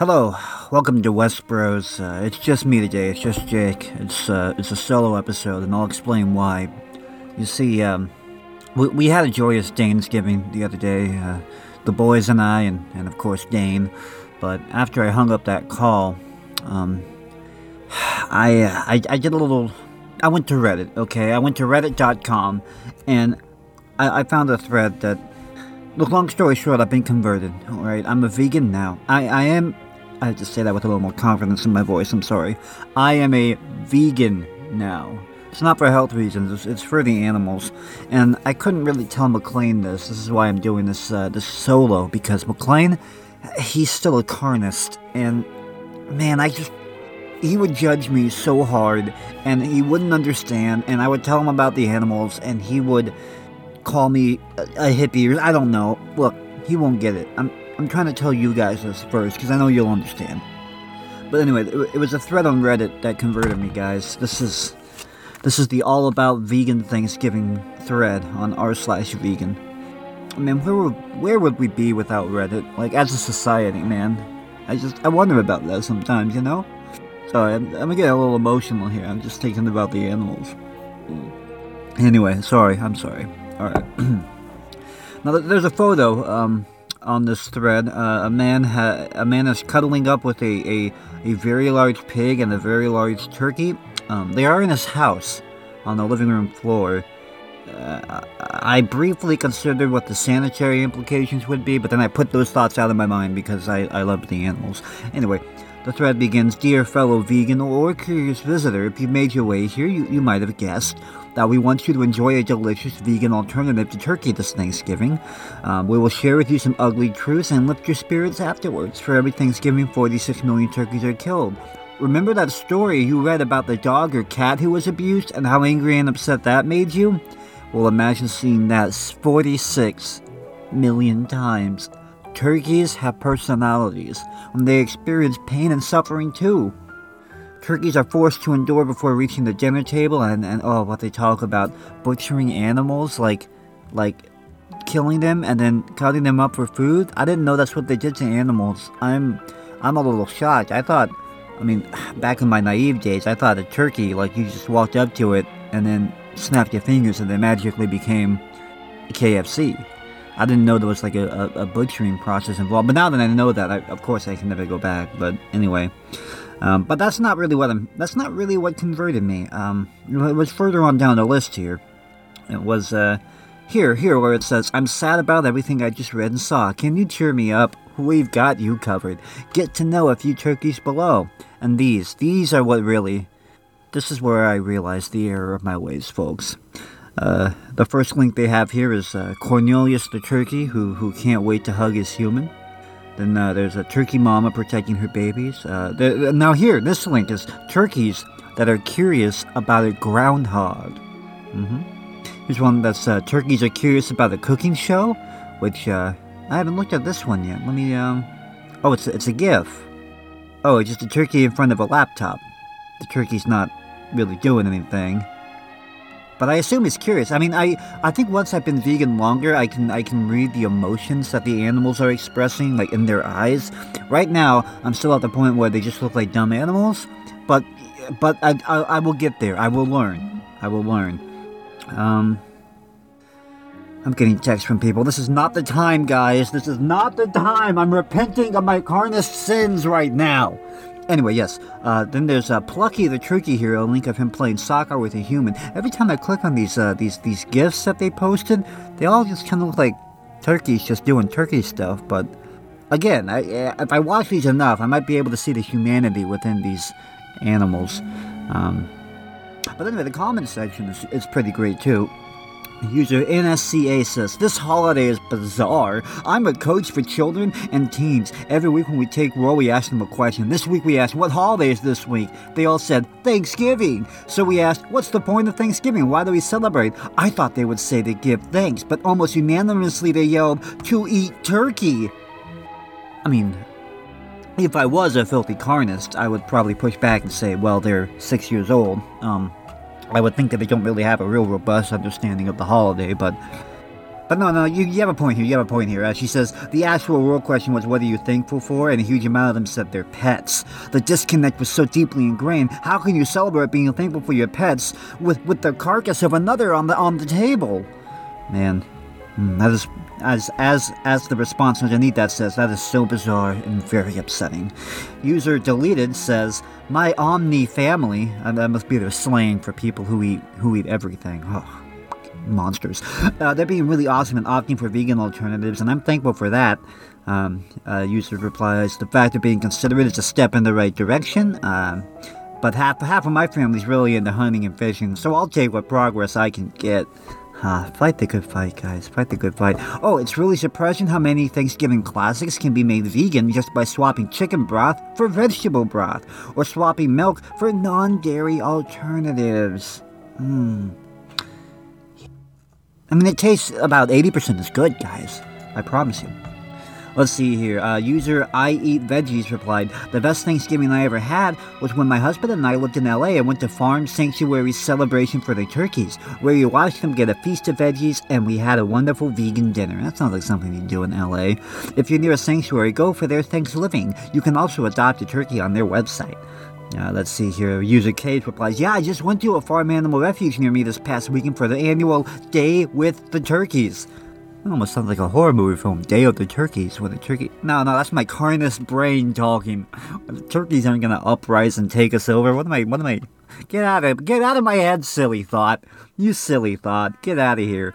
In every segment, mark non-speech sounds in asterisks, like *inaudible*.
Hello, welcome to Westbros. Uh, it's just me today. It's just Jake. It's uh, it's a solo episode, and I'll explain why. You see, um, we, we had a joyous Danesgiving the other day. Uh, the boys and I, and, and of course Dane. But after I hung up that call, um, *sighs* I, uh, I I did a little. I went to Reddit. Okay, I went to Reddit.com, and I, I found a thread that. Look, long story short, I've been converted. All right, I'm a vegan now. I I am I have to say that with a little more confidence in my voice. I'm sorry. I am a vegan now. It's not for health reasons. It's, it's for the animals, and I couldn't really tell MacLane this. This is why I'm doing this uh, this solo because MacLane, he's still a carnist, and man, I just he would judge me so hard, and he wouldn't understand. And I would tell him about the animals, and he would call me a, a hippie. I don't know. Look, he won't get it. I'm I'm trying to tell you guys this first because I know you'll understand. But anyway, it, was a thread on Reddit that converted me, guys. This is this is the all about vegan Thanksgiving thread on r slash vegan. I mean, where would, where would we be without Reddit? Like as a society, man. I just I wonder about that sometimes, you know. Sorry, I'm, I'm getting a little emotional here. I'm just thinking about the animals. Anyway, sorry. I'm sorry. All right. *clears throat* now there's a photo. Um, on this thread. Uh, a man ha- a man is cuddling up with a, a, a very large pig and a very large turkey. Um, they are in his house on the living room floor. Uh, I briefly considered what the sanitary implications would be, but then I put those thoughts out of my mind because I, I love the animals. Anyway, the thread begins Dear fellow vegan or curious visitor, if you made your way here, you, you might have guessed that we want you to enjoy a delicious vegan alternative to turkey this Thanksgiving. Um, we will share with you some ugly truths and lift your spirits afterwards. For every Thanksgiving, 46 million turkeys are killed. Remember that story you read about the dog or cat who was abused and how angry and upset that made you? Well, imagine seeing that 46 million times. Turkeys have personalities, and they experience pain and suffering too. Turkeys are forced to endure before reaching the dinner table, and, and oh, what they talk about butchering animals, like, like killing them and then cutting them up for food. I didn't know that's what they did to animals. I'm, I'm a little shocked. I thought, I mean, *sighs* back in my naive days, I thought a turkey, like you just walked up to it and then snapped your fingers and they magically became KFC. I didn't know there was like a, a, a butchering process involved. But now that I know that, I, of course, I can never go back. But anyway, um, but that's not really what I'm. That's not really what converted me. Um, it was further on down the list here. It was uh, here, here where it says, "I'm sad about everything I just read and saw. Can you cheer me up? We've got you covered. Get to know a few turkeys below." And these, these are what really. This is where I realized the error of my ways, folks. Uh, the first link they have here is uh, Cornelius the turkey, who who can't wait to hug his human. Then uh, there's a turkey mama protecting her babies. Uh, now here, this link is turkeys that are curious about a groundhog. Mm-hmm. Here's one that's uh, turkeys are curious about a cooking show, which uh, I haven't looked at this one yet. Let me. Um, oh, it's it's a GIF. Oh, it's just a turkey in front of a laptop. The turkey's not really doing anything but I assume he's curious. I mean, I I think once I've been vegan longer, I can I can read the emotions that the animals are expressing, like in their eyes. Right now, I'm still at the point where they just look like dumb animals, but but I I, I will get there. I will learn. I will learn. Um. I'm getting texts from people. This is not the time, guys. This is not the time. I'm repenting of my carnist sins right now. Anyway, yes. Uh, then there's uh, Plucky the Turkey here, a link of him playing soccer with a human. Every time I click on these uh, these these gifs that they posted, they all just kind of look like turkeys just doing turkey stuff. But again, I, if I watch these enough, I might be able to see the humanity within these animals. Um, but anyway, the comment section is, is pretty great too. User NSCA says, This holiday is bizarre. I'm a coach for children and teens. Every week when we take roll, we ask them a question. This week we asked, What holiday is this week? They all said, Thanksgiving. So we asked, What's the point of Thanksgiving? Why do we celebrate? I thought they would say to give thanks, but almost unanimously they yelled, To eat turkey. I mean, if I was a filthy carnist, I would probably push back and say, Well, they're six years old. Um, I would think that they don't really have a real robust understanding of the holiday, but But no, no, you, you have a point here. You have a point here. Uh, she says the actual real question was, "What are you thankful for?" And a huge amount of them said their pets. The disconnect was so deeply ingrained. How can you celebrate being thankful for your pets with with the carcass of another on the on the table? Man, mm, that is as as as the response underneath that says that is so bizarre and very upsetting. User deleted says my Omni family, and that must be their slang for people who eat who eat everything. Oh monsters. Uh, they're being really awesome and opting for vegan alternatives, and I'm thankful for that. Um, uh, user replies, the fact of being considerate is a step in the right direction. Um, but half half of my family's really into hunting and fishing, so I'll take what progress I can get. Ah, fight the good fight, guys. Fight the good fight. Oh, it's really surprising how many Thanksgiving classics can be made vegan just by swapping chicken broth for vegetable broth, or swapping milk for non-dairy alternatives. Hmm. I mean, it tastes about 80% as good, guys. I promise you. Let's see here. Uh, user I Eat Veggies replied, The best Thanksgiving I ever had was when my husband and I lived in LA and went to Farm Sanctuary's celebration for the turkeys, where you watched them get a feast of veggies and we had a wonderful vegan dinner. That sounds like something you do in LA. If you're near a sanctuary, go for their Thanksgiving. You can also adopt a turkey on their website. Uh, let's see here. User Cage replies, Yeah, I just went to a farm animal refuge near me this past weekend for the annual Day with the Turkeys. Almost sounds like a horror movie film, Day of the Turkeys, with the turkey. No, no, that's my carnist brain talking. The turkeys aren't gonna uprise and take us over. What am I, what am I? Get out of, get out of my head, silly thought. You silly thought. Get out of here.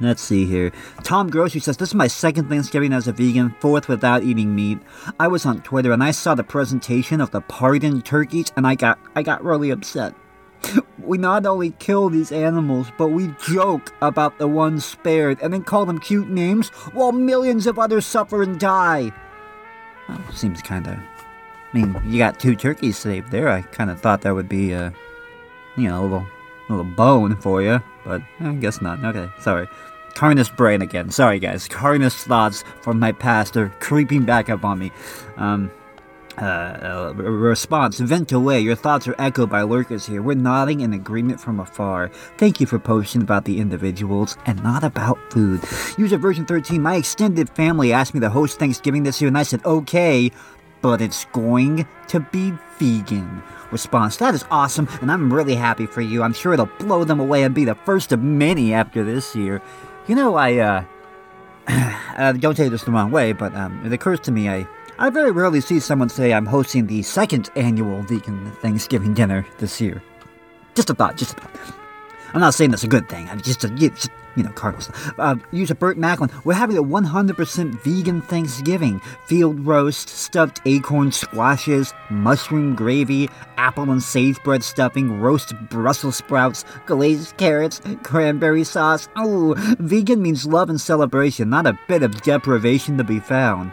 Let's see here. Tom Grocery says, This is my second Thanksgiving as a vegan, fourth without eating meat. I was on Twitter and I saw the presentation of the pardoned turkeys and I got I got really upset. *laughs* We not only kill these animals, but we joke about the ones spared and then call them cute names while millions of others suffer and die. Well, seems kinda I mean, you got two turkeys saved there. I kinda thought that would be a you know, a little a little bone for you, but I guess not. Okay, sorry. Carnist brain again. Sorry, guys. Carnist thoughts from my past are creeping back up on me. Um, uh, response vent away your thoughts are echoed by lurkers here we're nodding in agreement from afar thank you for posting about the individuals and not about food user version 13 my extended family asked me to host thanksgiving this year and i said okay but it's going to be vegan response. That is awesome, and I'm really happy for you. I'm sure it'll blow them away and be the first of many after this year. You know, I, uh, *clears throat* uh don't take this the wrong way, but um, it occurs to me I, I very rarely see someone say I'm hosting the second annual vegan Thanksgiving dinner this year. Just a thought, just a thought. I'm not saying that's a good thing. I'm just, a, just you know, Cardinals. Uh, user Burt Macklin. We're having a 100% vegan Thanksgiving. Field roast, stuffed acorn squashes, mushroom gravy, apple and sage bread stuffing, roast Brussels sprouts, glazed carrots, cranberry sauce. Oh, vegan means love and celebration, not a bit of deprivation to be found.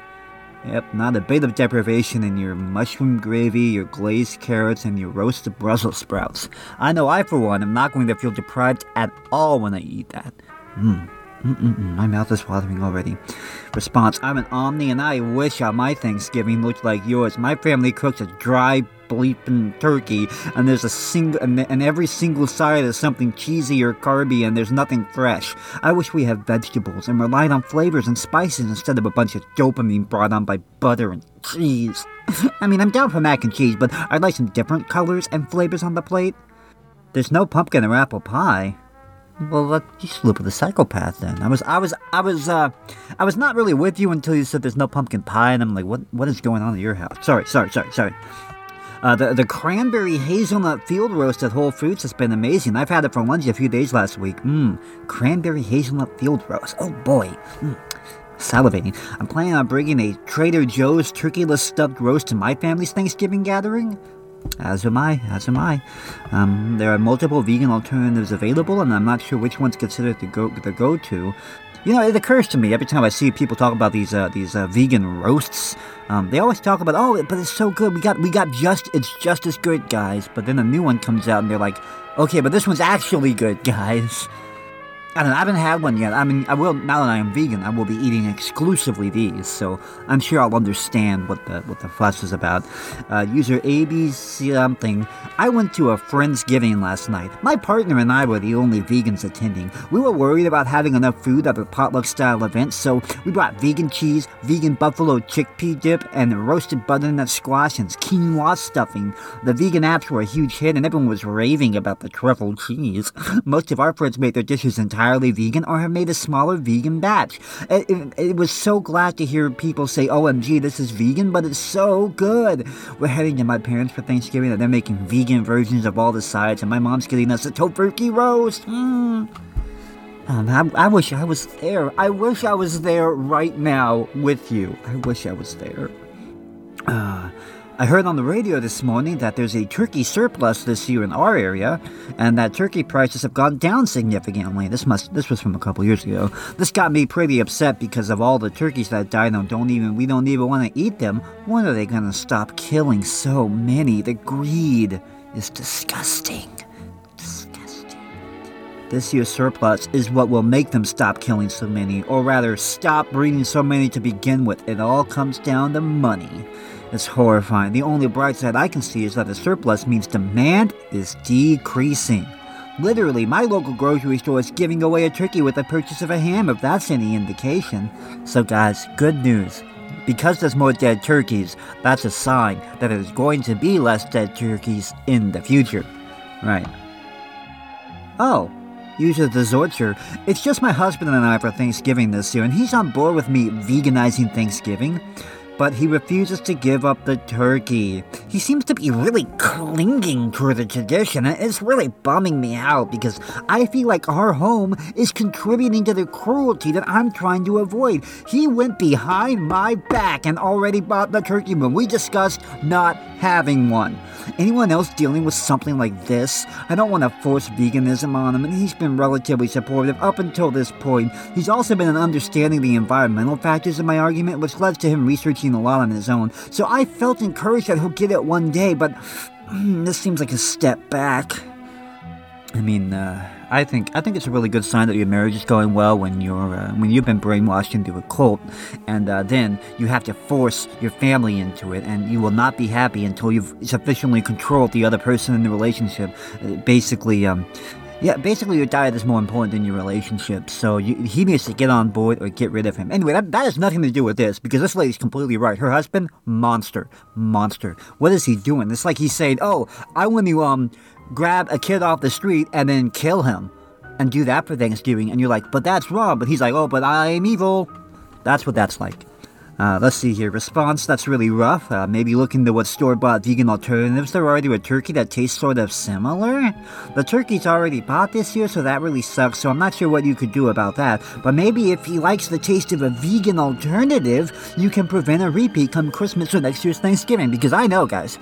Yep, not a bit of deprivation in your mushroom gravy, your glazed carrots, and your roasted Brussels sprouts. I know I, for one, am not going to feel deprived at all when I eat that. Mmm. Mm-mm-mm, my mouth is watering already. Response I'm an Omni and I wish my Thanksgiving looked like yours. My family cooks a dry bleeping turkey, and there's a single, and, and every single side is something cheesy or carby, and there's nothing fresh. I wish we had vegetables and relied on flavors and spices instead of a bunch of dopamine brought on by butter and cheese. *laughs* I mean, I'm down for mac and cheese, but I'd like some different colors and flavors on the plate. There's no pumpkin or apple pie. Well, let you slip with a psychopath then. I was, I was, I was, uh, I was not really with you until you said there's no pumpkin pie, and I'm like, what, what is going on at your house? Sorry, sorry, sorry, sorry. Uh, the, the cranberry hazelnut field roast at Whole Foods has been amazing. I've had it for lunch a few days last week. Mmm, cranberry hazelnut field roast. Oh boy. Mm. Salivating. I'm planning on bringing a Trader Joe's turkeyless stuffed roast to my family's Thanksgiving gathering. As am I, as am I. Um, there are multiple vegan alternatives available, and I'm not sure which one's considered the go the go-to. You know, it occurs to me every time I see people talk about these uh, these uh, vegan roasts. Um, they always talk about, oh, but it's so good. We got we got just it's just as good, guys. But then a new one comes out, and they're like, okay, but this one's actually good, *laughs* guys. I don't know, I haven't had one yet. I mean, I will now that I am vegan. I will be eating exclusively these, so I'm sure I'll understand what the what the fuss is about. Uh, user AB something. I went to a friendsgiving last night. My partner and I were the only vegans attending. We were worried about having enough food at the potluck style event, so we brought vegan cheese, vegan buffalo chickpea dip, and roasted butternut squash and quinoa stuffing. The vegan apps were a huge hit, and everyone was raving about the truffle cheese. *laughs* Most of our friends made their dishes entirely entirely vegan or have made a smaller vegan batch. It, it, it, was so glad to hear people say, OMG, this is vegan, but it's so good. We're heading to my parents for Thanksgiving and they're making vegan versions of all the sides, and my mom's getting us a tofurkey roast. Mm. I, I wish I was there. I wish I was there right now with you. I wish I was there. Uh, I heard on the radio this morning that there's a turkey surplus this year in our area, and that turkey prices have gone down significantly. This must this was from a couple years ago. This got me pretty upset because of all the turkeys that died and don't even we don't even want to eat them. When are they gonna stop killing so many? The greed is disgusting. Disgusting. This year's surplus is what will make them stop killing so many, or rather, stop breeding so many to begin with. It all comes down to money. It's horrifying. The only bright side I can see is that the surplus means demand is decreasing. Literally, my local grocery store is giving away a turkey with the purchase of a ham, if that's any indication. So, guys, good news. Because there's more dead turkeys, that's a sign that there's going to be less dead turkeys in the future. Right. Oh, user the Zorcher. It's just my husband and I for Thanksgiving this year, and he's on board with me veganizing Thanksgiving but he refuses to give up the turkey. He seems to be really clinging to the tradition, and it's really bumming me out because I feel like our home is contributing to the cruelty that I'm trying to avoid. He went behind my back and already bought the turkey when we discussed not having one. Anyone else dealing with something like this? I don't want to force veganism on him, and he's been relatively supportive up until this point. He's also been understanding the environmental factors of my argument, which led to him researching a lot on his own, so I felt encouraged that he'll get it one day, but *clears throat* this seems like a step back. I mean, uh, I think I think it's a really good sign that your marriage is going well when you're uh, when you've been brainwashed into a cult, and uh, then you have to force your family into it, and you will not be happy until you've sufficiently controlled the other person in the relationship. Uh, basically, um, yeah, basically your diet is more important than your relationship, so you, he needs to get on board or get rid of him. Anyway, that, that has nothing to do with this, because this lady's completely right. Her husband, monster. Monster. What is he doing? It's like he's saying, oh, I want to, um, grab a kid off the street and then kill him and do that for Thanksgiving. And you're like, but that's wrong. But he's like, oh, but I'm evil. That's what that's like. Uh, let's see here. Response that's really rough. Uh, maybe look into what store bought vegan alternatives there are to a turkey that tastes sort of similar. The turkey's already bought this year, so that really sucks, so I'm not sure what you could do about that. But maybe if he likes the taste of a vegan alternative, you can prevent a repeat come Christmas or next year's Thanksgiving. Because I know, guys,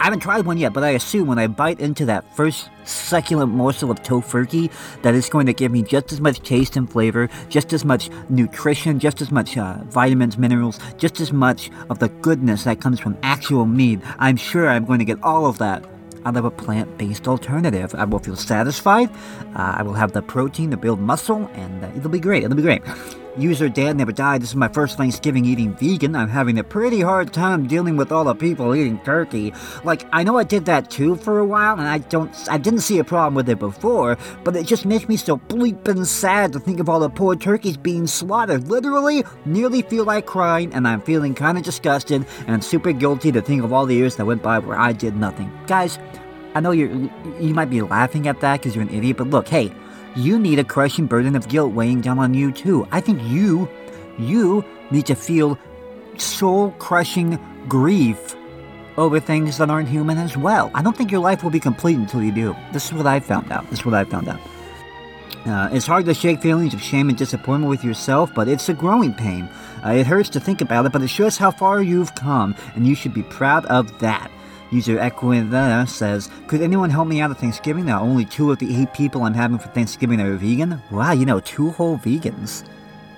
I haven't tried one yet, but I assume when I bite into that first succulent morsel of tofurkey, that it's going to give me just as much taste and flavor, just as much nutrition, just as much uh, vitamins, minerals, just as much of the goodness that comes from actual meat. I'm sure I'm going to get all of that out of a plant based alternative. I will feel satisfied, uh, I will have the protein to build muscle, and uh, it'll be great. It'll be great. *laughs* User Dad Never Died. This is my first Thanksgiving eating vegan. I'm having a pretty hard time dealing with all the people eating turkey. Like, I know I did that too for a while, and I don't, I didn't see a problem with it before, but it just makes me so bleeping sad to think of all the poor turkeys being slaughtered. Literally, nearly feel like crying, and I'm feeling kind of disgusted and super guilty to think of all the years that went by where I did nothing. Guys, I know you're, you might be laughing at that because you're an idiot, but look, hey, you need a crushing burden of guilt weighing down on you too. I think you, you need to feel soul crushing grief over things that aren't human as well. I don't think your life will be complete until you do. This is what I found out. This is what I found out. Uh, it's hard to shake feelings of shame and disappointment with yourself, but it's a growing pain. Uh, it hurts to think about it, but it shows how far you've come, and you should be proud of that. User Equina says, Could anyone help me out at Thanksgiving? Now, only two of the eight people I'm having for Thanksgiving are vegan. Wow, you know, two whole vegans.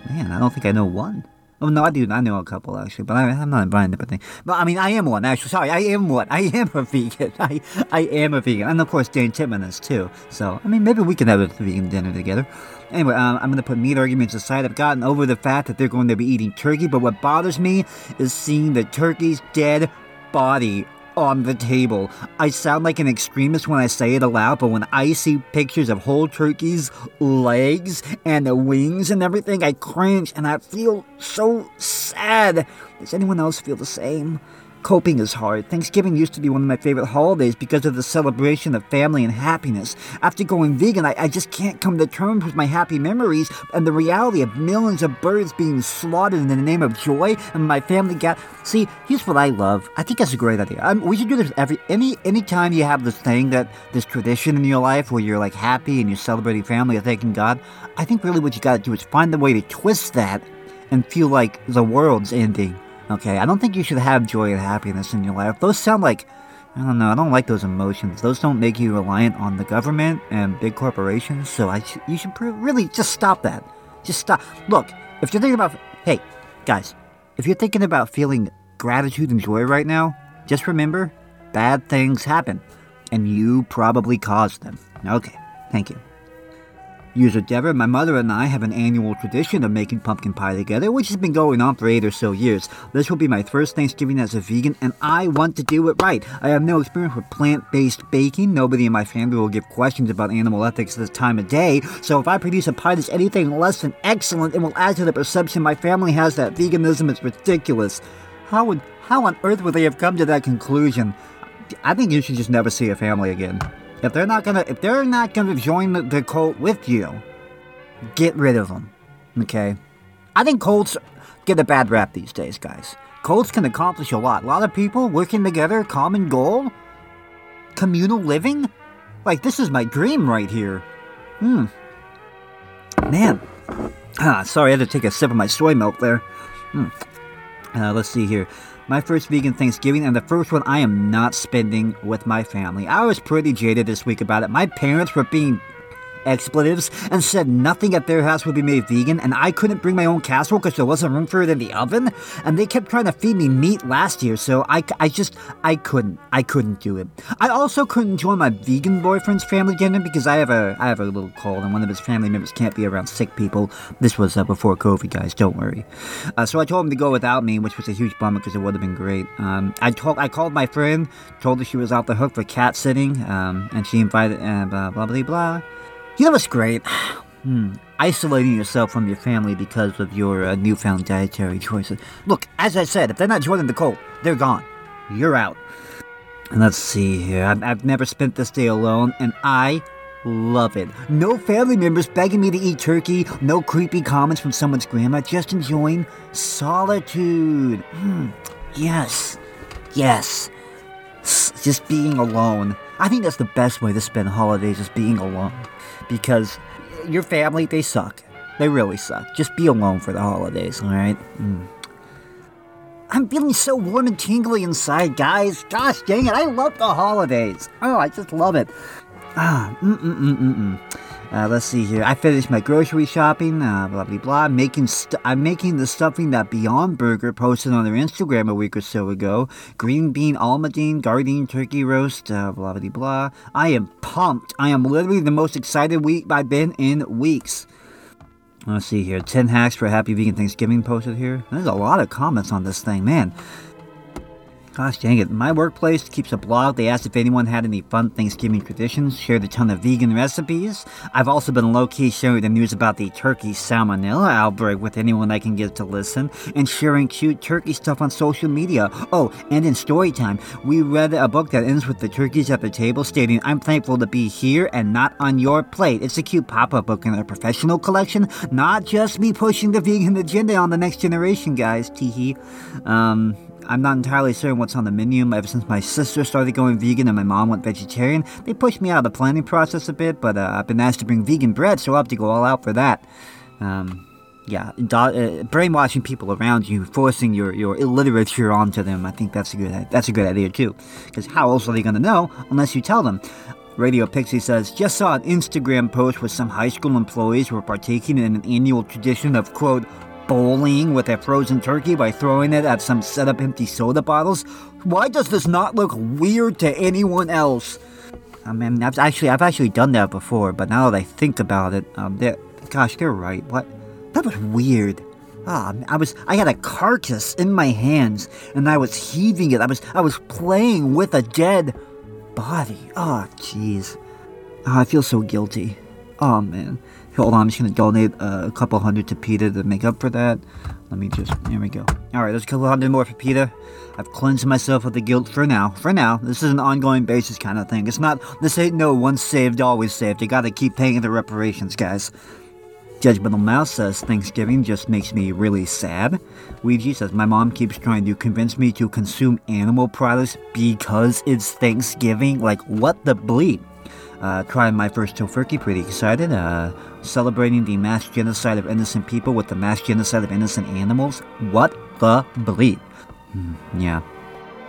Man, I don't think I know one. Oh no, I do. I know a couple actually, but I, am not inviting everything. But I mean, I am one actually. Sorry, I am one. I am a vegan. *laughs* I I am a vegan, and of course, Dane Titman is too. So I mean, maybe we can have a vegan dinner together. Anyway, um, I'm gonna put meat arguments aside. I've gotten over the fact that they're going to be eating turkey, but what bothers me is seeing the turkey's dead body on the table. I sound like an extremist when I say it aloud, but when I see pictures of whole turkeys' legs and the wings and everything, I cringe and I feel so sad. Does anyone else feel the same? Coping is hard. Thanksgiving used to be one of my favorite holidays because of the celebration of family and happiness. After going vegan, I, I just can't come to terms with my happy memories and the reality of millions of birds being slaughtered in the name of joy and my family got. See, here's what I love. I think that's a great idea. Um, we should do this every any any time you have this thing that this tradition in your life where you're like happy and you're celebrating family and thanking God. I think really what you got to do is find a way to twist that and feel like the world's ending Okay, I don't think you should have joy and happiness in your life. Those sound like, I don't know, I don't like those emotions. Those don't make you reliant on the government and big corporations, so I sh- you should really just stop that. Just stop. Look, if you're thinking about, hey, guys, if you're thinking about feeling gratitude and joy right now, just remember, bad things happen, and you probably caused them. Okay, thank you. User Deborah, my mother and I have an annual tradition of making pumpkin pie together, which has been going on for eight or so years. This will be my first Thanksgiving as a vegan, and I want to do it right. I have no experience with plant based baking. Nobody in my family will give questions about animal ethics this time of day, so if I produce a pie that's anything less than excellent, it will add to the perception my family has that veganism is ridiculous. How would how on earth would they have come to that conclusion? I think you should just never see a family again. If they're not gonna, if they're not gonna join the, the cult with you, get rid of them. Okay. I think cults get a bad rap these days, guys. Cults can accomplish a lot. A lot of people working together, common goal, communal living. Like this is my dream right here. Hmm. Man. Ah, sorry, I had to take a sip of my soy milk there. Hmm. Uh, let's see here my first vegan Thanksgiving, and the first one I am not spending with my family. I was pretty jaded this week about it. My parents were being expletives and said nothing at their house would be made vegan, and I couldn't bring my own casserole because there wasn't room for it in the oven. And they kept trying to feed me meat last year, so I, I just, I couldn't, I couldn't do it. I also couldn't join my vegan boyfriend's family dinner because I have a, I have a little cold, and one of his family members can't be around sick people. This was uh, before COVID, guys. Don't worry. Uh, so I told him to go without me, which was a huge bummer because it would have been great. Um, I told, I called my friend, told her she was off the hook for cat sitting, um, and she invited, uh, blah blah blah blah. You know what's great? *sighs* Hmm. Isolating yourself from your family because of your uh, newfound dietary *laughs* choices. Look, as I said, if they're not joining the cult, they're gone. You're out. And let's see here. I've, I've never spent this day alone, and I love it. No family members begging me to eat turkey, no creepy comments from someone's grandma, just enjoying solitude. Hmm. Yes. Yes. Just being alone. I think that's the best way to spend holidays, is being alone because your family, they suck. They really suck. Just be alone for the holidays, alright? Mm. I'm feeling so warm and tingly inside, guys. Gosh dang it, I love the holidays. Oh, I just love it. Ah, mm-mm-mm-mm-mm. Uh, let's see here. I finished my grocery shopping. Uh, blah blah blah. Making st- I'm making the stuffing that Beyond Burger posted on their Instagram a week or so ago. Green bean almondine gardein turkey roast. Uh, blah blah blah. I am pumped. I am literally the most excited week I've been in weeks. Let's see here. 10 hacks for a happy vegan Thanksgiving posted here. There's a lot of comments on this thing, man. Gosh dang it. My workplace keeps a blog. They asked if anyone had any fun Thanksgiving traditions, shared a ton of vegan recipes. I've also been low key sharing the news about the turkey salmonella outbreak with anyone I can get to listen, and sharing cute turkey stuff on social media. Oh, and in story time, we read a book that ends with the turkeys at the table stating, I'm thankful to be here and not on your plate. It's a cute pop up book in our professional collection, not just me pushing the vegan agenda on the next generation, guys. Teehee. Um, I'm not entirely certain what's on the menu. Ever since my sister started going vegan and my mom went vegetarian, they pushed me out of the planning process a bit, but uh, I've been asked to bring vegan bread, so I'll have to go all out for that. Um, yeah, do- uh, brainwashing people around you, forcing your, your illiterature onto them. I think that's a good that's a good idea too, because how else are they going to know unless you tell them? Radio Pixie says, just saw an Instagram post where some high school employees were partaking in an annual tradition of quote bowling with a frozen turkey by throwing it at some set up empty soda bottles? Why does this not look weird to anyone else? I mean, I've actually I've actually done that before, but now that I think about it, um, they're, gosh, they're right. What? That was weird. Ah, I was I had a carcass in my hands and I was heaving it. I was I was playing with a dead body. Oh, jeez. Oh, I feel so guilty. Oh man. Hold on, I'm just gonna donate uh, a couple hundred to PETA to make up for that. Let me just here we go. All right, there's a couple hundred more for PETA. I've cleansed myself of the guilt for now. For now, this is an ongoing basis kind of thing. It's not this ain't no once saved always saved. You gotta keep paying the reparations, guys. Judgmental Mouse says Thanksgiving just makes me really sad. Ouija says my mom keeps trying to convince me to consume animal products because it's Thanksgiving. Like what the bleep? Uh, trying my first tofurkey, pretty excited. Uh, celebrating the mass genocide of innocent people with the mass genocide of innocent animals. What the bleep? Hmm, yeah.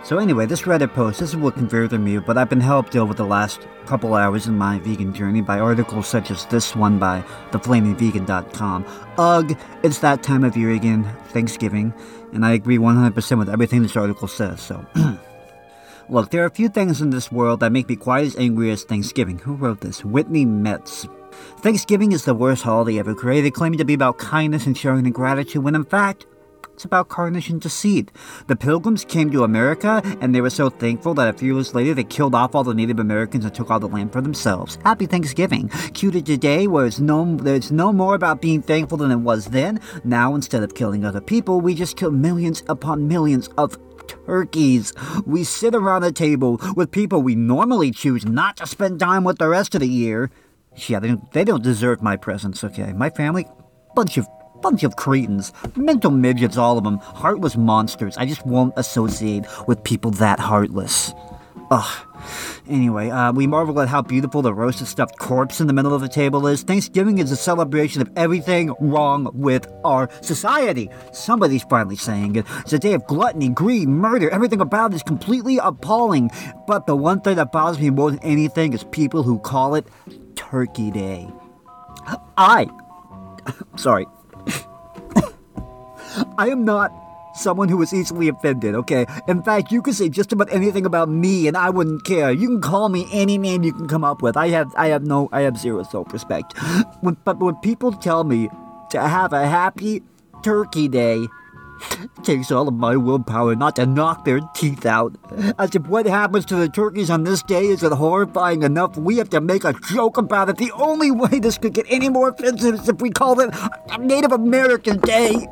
So anyway, this Reddit post isn't looking further me, but I've been helped over the last couple hours in my vegan journey by articles such as this one by theflamingvegan.com. Ugh, it's that time of year again, Thanksgiving, and I agree 100% with everything this article says, so... *clears throat* Look, there are a few things in this world that make me quite as angry as Thanksgiving. Who wrote this? Whitney Metz. Thanksgiving is the worst holiday ever created, claiming to be about kindness and sharing and gratitude, when in fact, it's about carnage and deceit. The Pilgrims came to America, and they were so thankful that a few years later they killed off all the Native Americans and took all the land for themselves. Happy Thanksgiving. Cue to today, where it's no, there's no more about being thankful than it was then. Now, instead of killing other people, we just kill millions upon millions of turkeys. We sit around a table with people we normally choose not to spend time with the rest of the year. Yeah, they don't, they don't deserve my presence, okay? My family, bunch of bunch of cretins. Mental midgets, all of them. Heartless monsters. I just won't associate with people that heartless. Ugh. Anyway, uh, we marvel at how beautiful the roasted stuffed corpse in the middle of the table is. Thanksgiving is a celebration of everything wrong with our society. Somebody's finally saying it. It's a day of gluttony, greed, murder. Everything about it is completely appalling. But the one thing that bothers me more than anything is people who call it Turkey Day. I. *laughs* Sorry. *laughs* I am not someone who is easily offended, okay? In fact, you can say just about anything about me and I wouldn't care. You can call me any name you can come up with. I have I have no I have zero self-respect. When, but when people tell me to have a happy turkey day, it takes all of my willpower not to knock their teeth out. As if what happens to the turkeys on this day isn't horrifying enough, we have to make a joke about it. The only way this could get any more offensive is if we called it Native American Day.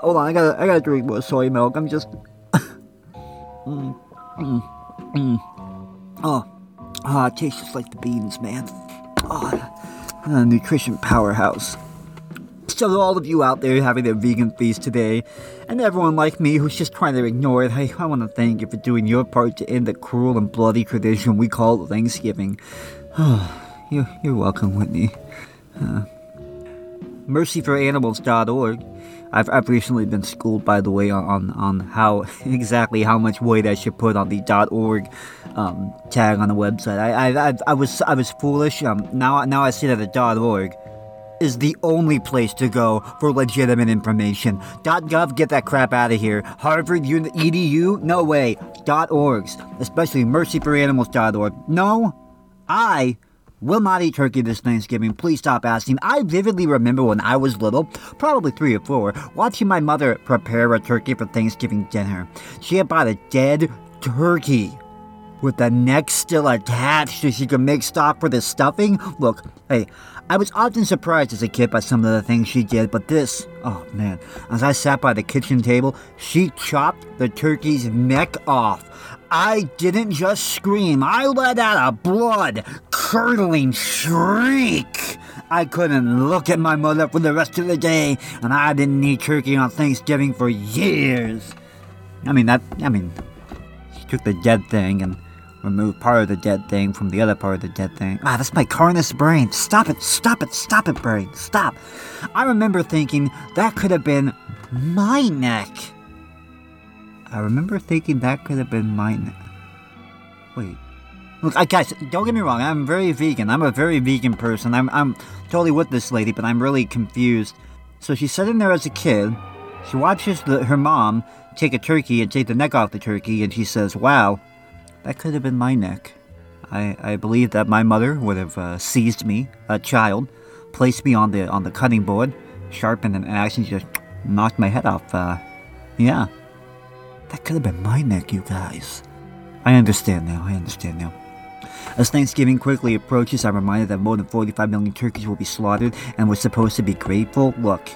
Hold on, I gotta, I gotta drink more soy milk. I'm just. mm, mm, mm. Oh, oh, it tastes just like the beans, man. Oh, nutrition powerhouse. So, to all of you out there having a vegan feast today, and everyone like me who's just trying to ignore it, hey, I want to thank you for doing your part to end the cruel and bloody tradition we call Thanksgiving. *sighs* Oh, you're, you're welcome, Whitney. Uh, mercyforanimals.org I've, I've recently been schooled, by the way, on, on how *laughs* exactly how much weight I should put on the .org um, tag on the website. I, I, I, I was I was foolish. Um, now now I see that the .org is the only place to go for legitimate information. .gov, get that crap out of here. Harvard, edu, no way. .orgs, especially mercyforanimals.org. No, I will not eat turkey this Thanksgiving. Please stop asking. I vividly remember when I was little, probably three or four, watching my mother prepare a turkey for Thanksgiving dinner. She had bought a dead turkey with the neck still attached so she could make stock for the stuffing. Look, hey, I was often surprised as a kid by some of the things she did, but this, oh man, as I sat by the kitchen table, she chopped the turkey's neck off. I didn't just scream, I let out a blood curdling shriek. I couldn't look at my mother for the rest of the day, and I didn't eat turkey on Thanksgiving for years. I mean, that, I mean, she took the dead thing and removed part of the dead thing from the other part of the dead thing. Ah, that's my carnist brain. Stop it, stop it, stop it, brain, stop. I remember thinking that could have been my neck. I remember thinking that could have been mine. Wait. Look, I guys, don't get me wrong. I'm very vegan. I'm a very vegan person. I'm, I'm totally with this lady, but I'm really confused. So she's sitting there as a kid. She watches the, her mom take a turkey and take the neck off the turkey, and she says, Wow, that could have been my neck. I, I believe that my mother would have uh, seized me, a child, placed me on the on the cutting board, sharpened an axe, and just knocked my head off. Uh, yeah, that could have been my neck, you guys. I understand now. I understand now. As Thanksgiving quickly approaches, I'm reminded that more than 45 million turkeys will be slaughtered, and we're supposed to be grateful. Look,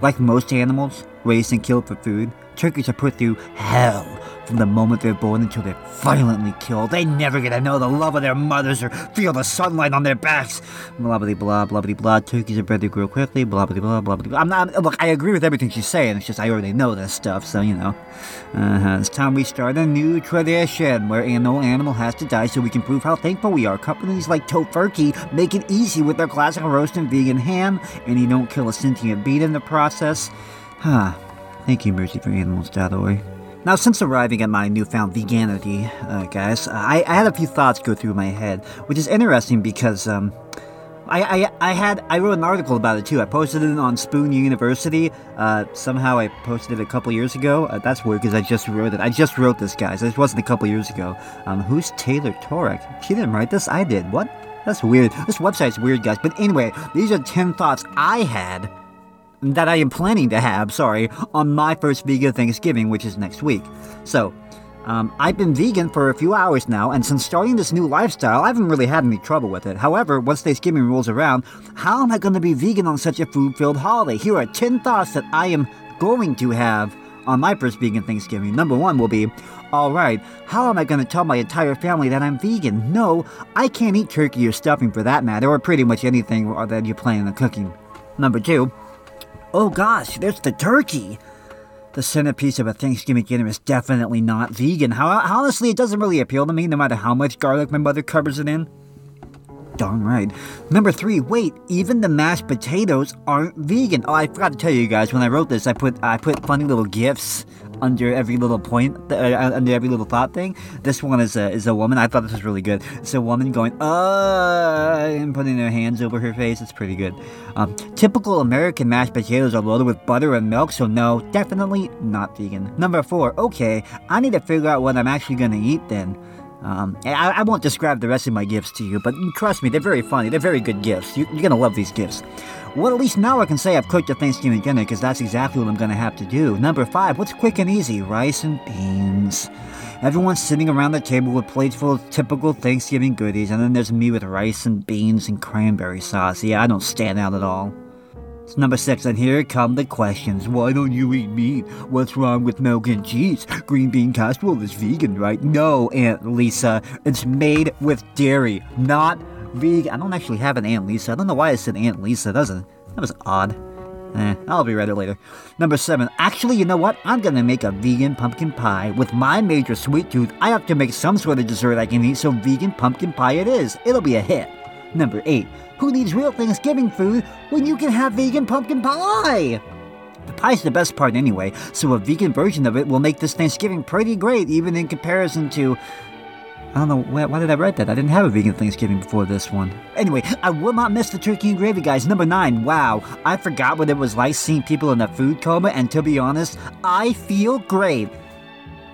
like most animals raised and killed for food, turkeys are put through hell from the moment they're born until they're violently killed. They never get to know the love of their mothers or feel the sunlight on their backs. Blah blah blah blah blah blah. Turkeys are bred to grow quickly. Blah blah blah blah blah. I'm not. Look, I agree with everything she's saying. It's just I already know this stuff, so you know. Uh-huh. It's time we start a new tradition where no animal has to die, so we can prove how thankful we are. Companies like Tofurky make it easy with their classic roast and vegan ham, and you don't kill a sentient beast in the process. Huh. Thank you, mercyforanimals.org. Now, since arriving at my newfound veganity, uh, guys, I, I, had a few thoughts go through my head, which is interesting because um, I, I, I had I wrote an article about it too. I posted it on Spoon University. Uh, somehow I posted it a couple years ago. Uh, that's weird because I just wrote it. I just wrote this, guys. This wasn't a couple years ago. Um, who's Taylor Torek? She didn't write this. I did. What? That's weird. This website's weird, guys. But anyway, these are ten thoughts I had that I am planning to have, sorry, on my first vegan Thanksgiving, which is next week. So, um, I've been vegan for a few hours now, and since starting this new lifestyle, I haven't really had any trouble with it. However, once Thanksgiving rolls around, how am I going to be vegan on such a food filled holiday? Here are 10 thoughts that I am going to have on my first vegan Thanksgiving. Number one will be, alright, how am I going to tell my entire family that I'm vegan? No, I can't eat turkey or stuffing for that matter, or pretty much anything that you plan on cooking. Number two, Oh gosh, there's the turkey. The centerpiece of a Thanksgiving dinner is definitely not vegan. How, honestly, it doesn't really appeal to me no matter how much garlic my mother covers it in. Darn right. Number three, wait, even the mashed potatoes aren't vegan. Oh, I forgot to tell you guys, when I wrote this, I put I put funny little gifs under every little point, uh, uh, under every little thought thing. This one is a, is a woman. I thought this was really good. It's a woman going, uh, and putting her hands over her face. It's pretty good. Um, typical American mashed potatoes are loaded with butter and milk, so no, definitely not vegan. Number four, okay, I need to figure out what I'm actually to eat then. Um, I, I, won't describe the rest of my gifts to you, but trust me, they're very funny. They're very good gifts. You, are gonna love these gifts. Well, at least now I can say I've cooked a Thanksgiving dinner because that's exactly what I'm gonna have to do. Number five, what's quick and easy? Rice and beans. Everyone's sitting around the table with plates full of typical Thanksgiving goodies, and then there's me with rice and beans and cranberry sauce. Yeah, I don't stand out at all. Number six, and here come the questions. Why don't you eat meat? What's wrong with milk and cheese? Green bean casserole is vegan, right? No, Aunt Lisa. It's made with dairy, not vegan. I don't actually have an Aunt Lisa. I don't know why I said Aunt Lisa. That was, a, that was odd. Eh, I'll be it later. Number seven. Actually, you know what? I'm gonna make a vegan pumpkin pie. With my major sweet tooth, I have to make some sort of dessert I can eat, so vegan pumpkin pie it is. It'll be a hit. Number eight. Who needs real Thanksgiving food when you can have vegan pumpkin pie? The pie's the best part anyway, so a vegan version of it will make this Thanksgiving pretty great, even in comparison to. I don't know, why, did I write that? I didn't have a vegan Thanksgiving before this one. Anyway, I will not miss the turkey and gravy, guys. Number nine, wow, I forgot what it was like seeing people in a food coma, and to be honest, I feel great.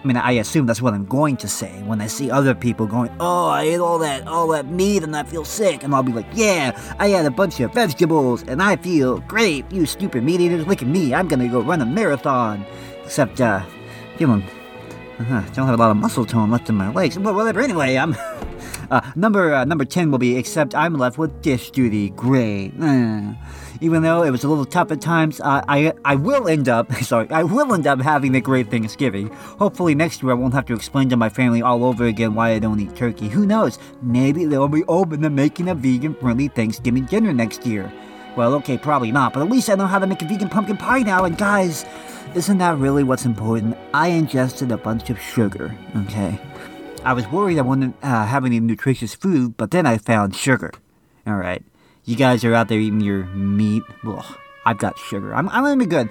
I mean, I assume that's what I'm going to say when I see other people going, "Oh, I ate all that, all that meat, and I feel sick," and I'll be like, "Yeah, I had a bunch of vegetables, and I feel great." You stupid meat eaters, look at me! I'm gonna go run a marathon. Except, uh, feeling, uh, don't have a lot of muscle tone left in my legs. But whatever. Anyway, I'm. *laughs* Uh, number uh, number ten will be except I'm left with dish duty. Great. Uh even though it was a little tough at times, uh, I I will end up *laughs* sorry I will end up having a great Thanksgiving. Hopefully next year I won't have to explain to my family all over again why I don't eat turkey. Who knows? Maybe they'll be open to making a vegan-friendly Thanksgiving dinner next year. Well, okay, probably not, but at least I know how to make a vegan pumpkin pie now. And guys, isn't that really what's important? I ingested a bunch of sugar. Okay. I was worried I wouldn't uh, have any nutritious food, but then I found sugar. All right you guys are out there eating your meat. Ugh, I've got sugar. I'm, I'm gonna be good.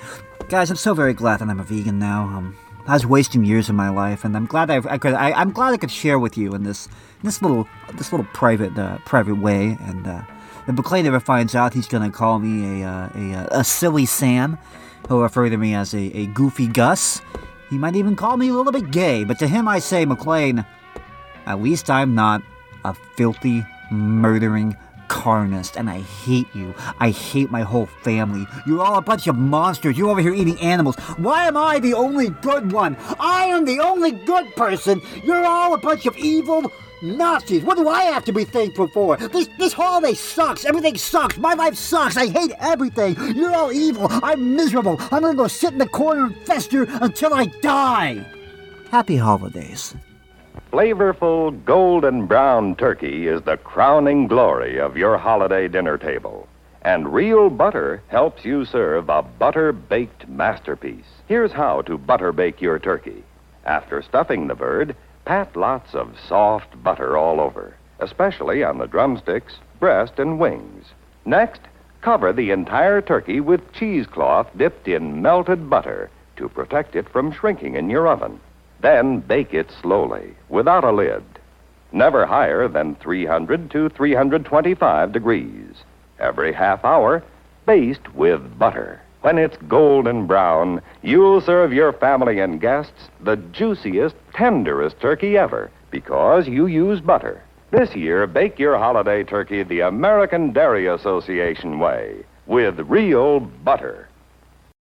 Guys, I'm so very glad that I'm a vegan now. Um, I was wasting years of my life, and I'm glad I, I could. I, am glad I could share with you in this this little this little private uh, private way. And uh, if MacLane ever finds out, he's going to call me a, uh, a, uh, a silly Sam. He'll refer to me as a, a goofy Gus. He might even call me a little bit gay, but to him I say, MacLane, at least I'm not a filthy, murdering carnist, and I hate you. I hate my whole family. You're all a bunch of monsters. You're over here eating animals. Why am I the only good one? I am the only good person. You're all a bunch of evil Nazis. What do I have to be thankful for? This this holiday sucks. Everything sucks. My life sucks. I hate everything. You're all evil. I'm miserable. I'm gonna go sit in the corner and fester until I die. Happy holidays. Flavorful golden brown turkey is the crowning glory of your holiday dinner table. And real butter helps you serve a butter baked masterpiece. Here's how to butter bake your turkey. After stuffing the bird, pat lots of soft butter all over, especially on the drumsticks, breast, and wings. Next, cover the entire turkey with cheesecloth dipped in melted butter to protect it from shrinking in your oven. Then bake it slowly, without a lid, never higher than 300 to 325 degrees. Every half hour, baste with butter. When it's golden brown, you'll serve your family and guests the juiciest, tenderest turkey ever because you use butter. This year, bake your holiday turkey the American Dairy Association way with real butter.